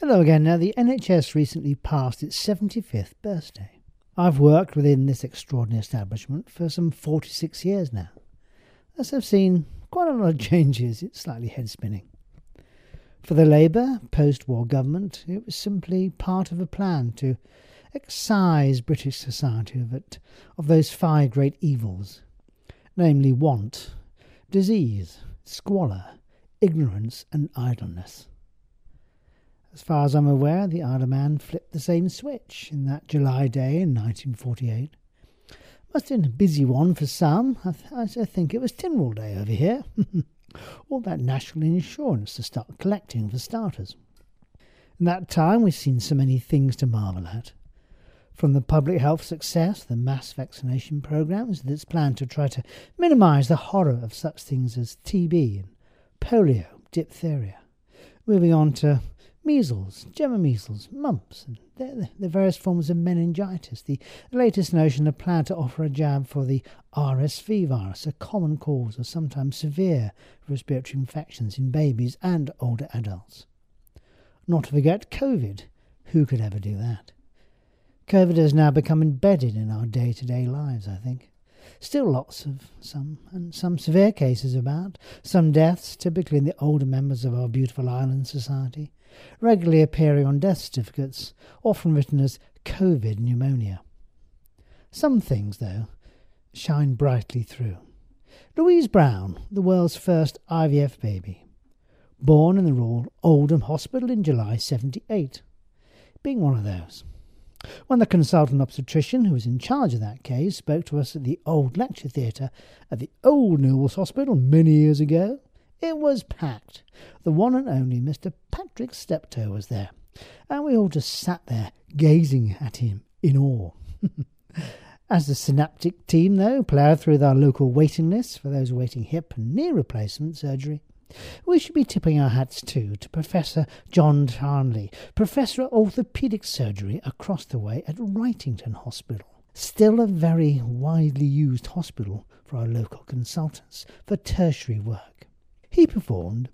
Hello again. Now, the NHS recently passed its 75th birthday. I've worked within this extraordinary establishment for some 46 years now. As I've seen quite a lot of changes, it's slightly head spinning. For the Labour post war government, it was simply part of a plan to excise British society of, it, of those five great evils namely want, disease, squalor, ignorance, and idleness. As far as I'm aware, the Isle of Man flipped the same switch in that July day in 1948. Must have been a busy one for some. I, th- I think it was Tynwald Day over here. All that national insurance to start collecting for starters. In that time, we've seen so many things to marvel at. From the public health success, the mass vaccination programs that's planned to try to minimise the horror of such things as TB and polio, diphtheria. Moving on to measles, German measles, mumps, and the, the, various forms of meningitis. The latest notion of plan to offer a jab for the RSV virus, a common cause of sometimes severe respiratory infections in babies and older adults. Not to forget COVID. Who could ever do that? COVID has now become embedded in our day to day lives, I think. Still lots of some, and some severe cases about, some deaths, typically in the older members of our beautiful island society, regularly appearing on death certificates, often written as COVID pneumonia. Some things, though, shine brightly through. Louise Brown, the world's first IVF baby, born in the Royal Oldham Hospital in July 78, being one of those. When the consultant obstetrician who was in charge of that case spoke to us at the old lecture theatre at the old Noble's Hospital many years ago, it was packed. The one and only Mr. Patrick Steptoe was there, and we all just sat there gazing at him in awe. As the synaptic team, though, ploughed through our local waiting lists for those awaiting hip and knee replacement surgery, we should be tipping our hats too to Professor John Charnley, Professor of Orthopaedic Surgery across the way at Wrightington Hospital. Still a very widely used hospital for our local consultants for tertiary work. He performed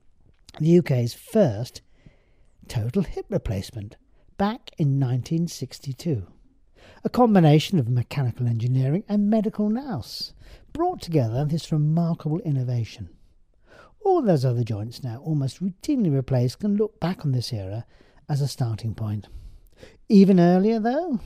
the UK's first total hip replacement back in 1962. A combination of mechanical engineering and medical nous brought together this remarkable innovation. All those other joints now almost routinely replaced can look back on this era as a starting point. Even earlier, though,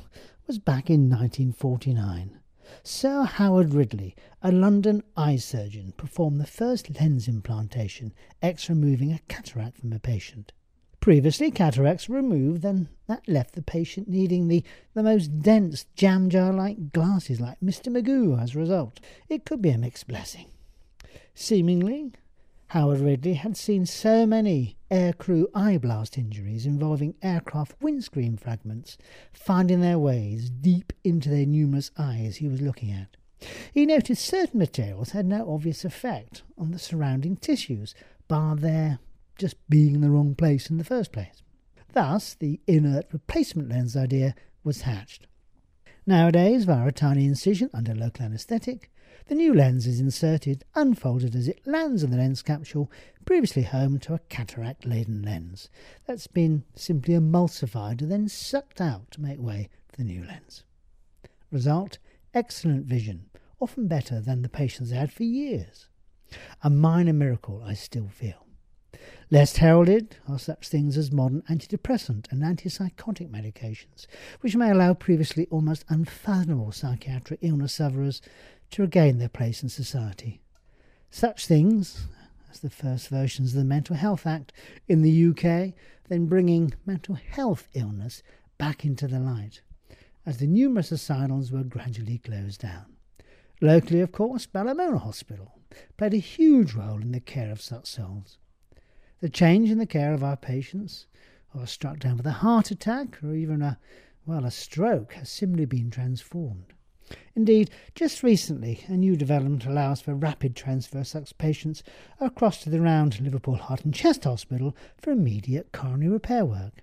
was back in 1949. Sir Harold Ridley, a London eye surgeon, performed the first lens implantation, X removing a cataract from a patient. Previously, cataracts were removed, then that left the patient needing the, the most dense jam jar like glasses like Mr. Magoo as a result. It could be a mixed blessing. Seemingly, Harold Ridley had seen so many aircrew eye blast injuries involving aircraft windscreen fragments finding their ways deep into their numerous eyes he was looking at. He noticed certain materials had no obvious effect on the surrounding tissues, bar their just being in the wrong place in the first place. Thus, the inert replacement lens idea was hatched. Nowadays, via a tiny incision under local anaesthetic, the new lens is inserted, unfolded as it lands in the lens capsule, previously home to a cataract laden lens that's been simply emulsified and then sucked out to make way for the new lens. Result excellent vision, often better than the patients had for years. A minor miracle, I still feel. Less heralded are such things as modern antidepressant and antipsychotic medications, which may allow previously almost unfathomable psychiatric illness sufferers to regain their place in society. Such things as the first versions of the Mental Health Act in the UK, then bringing mental health illness back into the light, as the numerous asylums were gradually closed down. Locally, of course, Ballamona Hospital played a huge role in the care of such souls. The change in the care of our patients who are struck down with a heart attack or even a, well, a stroke has similarly been transformed. Indeed, just recently, a new development allows for rapid transfer of such patients across to the Round Liverpool Heart and Chest Hospital for immediate coronary repair work,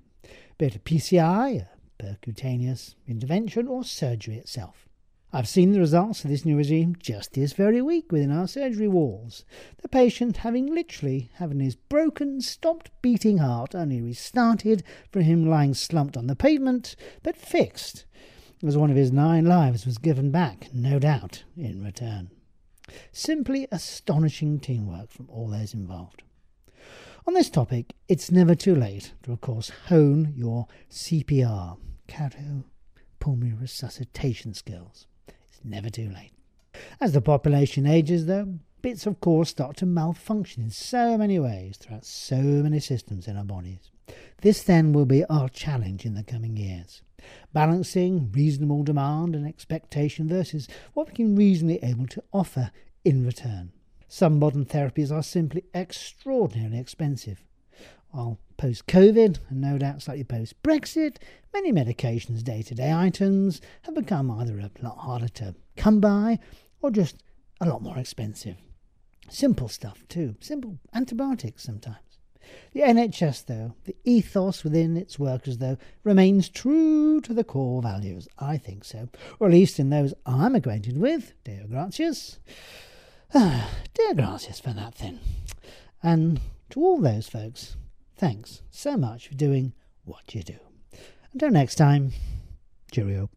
be it a PCI, a percutaneous intervention, or surgery itself. I've seen the results of this new regime just this very week within our surgery walls. The patient having literally having his broken, stopped beating heart only restarted from him lying slumped on the pavement, but fixed, as one of his nine lives was given back, no doubt, in return. Simply astonishing teamwork from all those involved. On this topic, it's never too late to, of course, hone your CPR, cardiopulmonary resuscitation skills. Never too late. As the population ages, though, bits of course start to malfunction in so many ways throughout so many systems in our bodies. This then will be our challenge in the coming years. Balancing reasonable demand and expectation versus what we can reasonably able to offer in return. Some modern therapies are simply extraordinarily expensive, while post COVID, and no doubt slightly post Brexit, many medications, day to day items, have become either a lot harder to come by or just a lot more expensive. Simple stuff, too. Simple antibiotics sometimes. The NHS, though, the ethos within its workers, though, remains true to the core values. I think so. Or at least in those I'm acquainted with. Deo gratias. Ah, Deo gratias for that, then. And to all those folks, Thanks so much for doing what you do. Until next time, cheerio.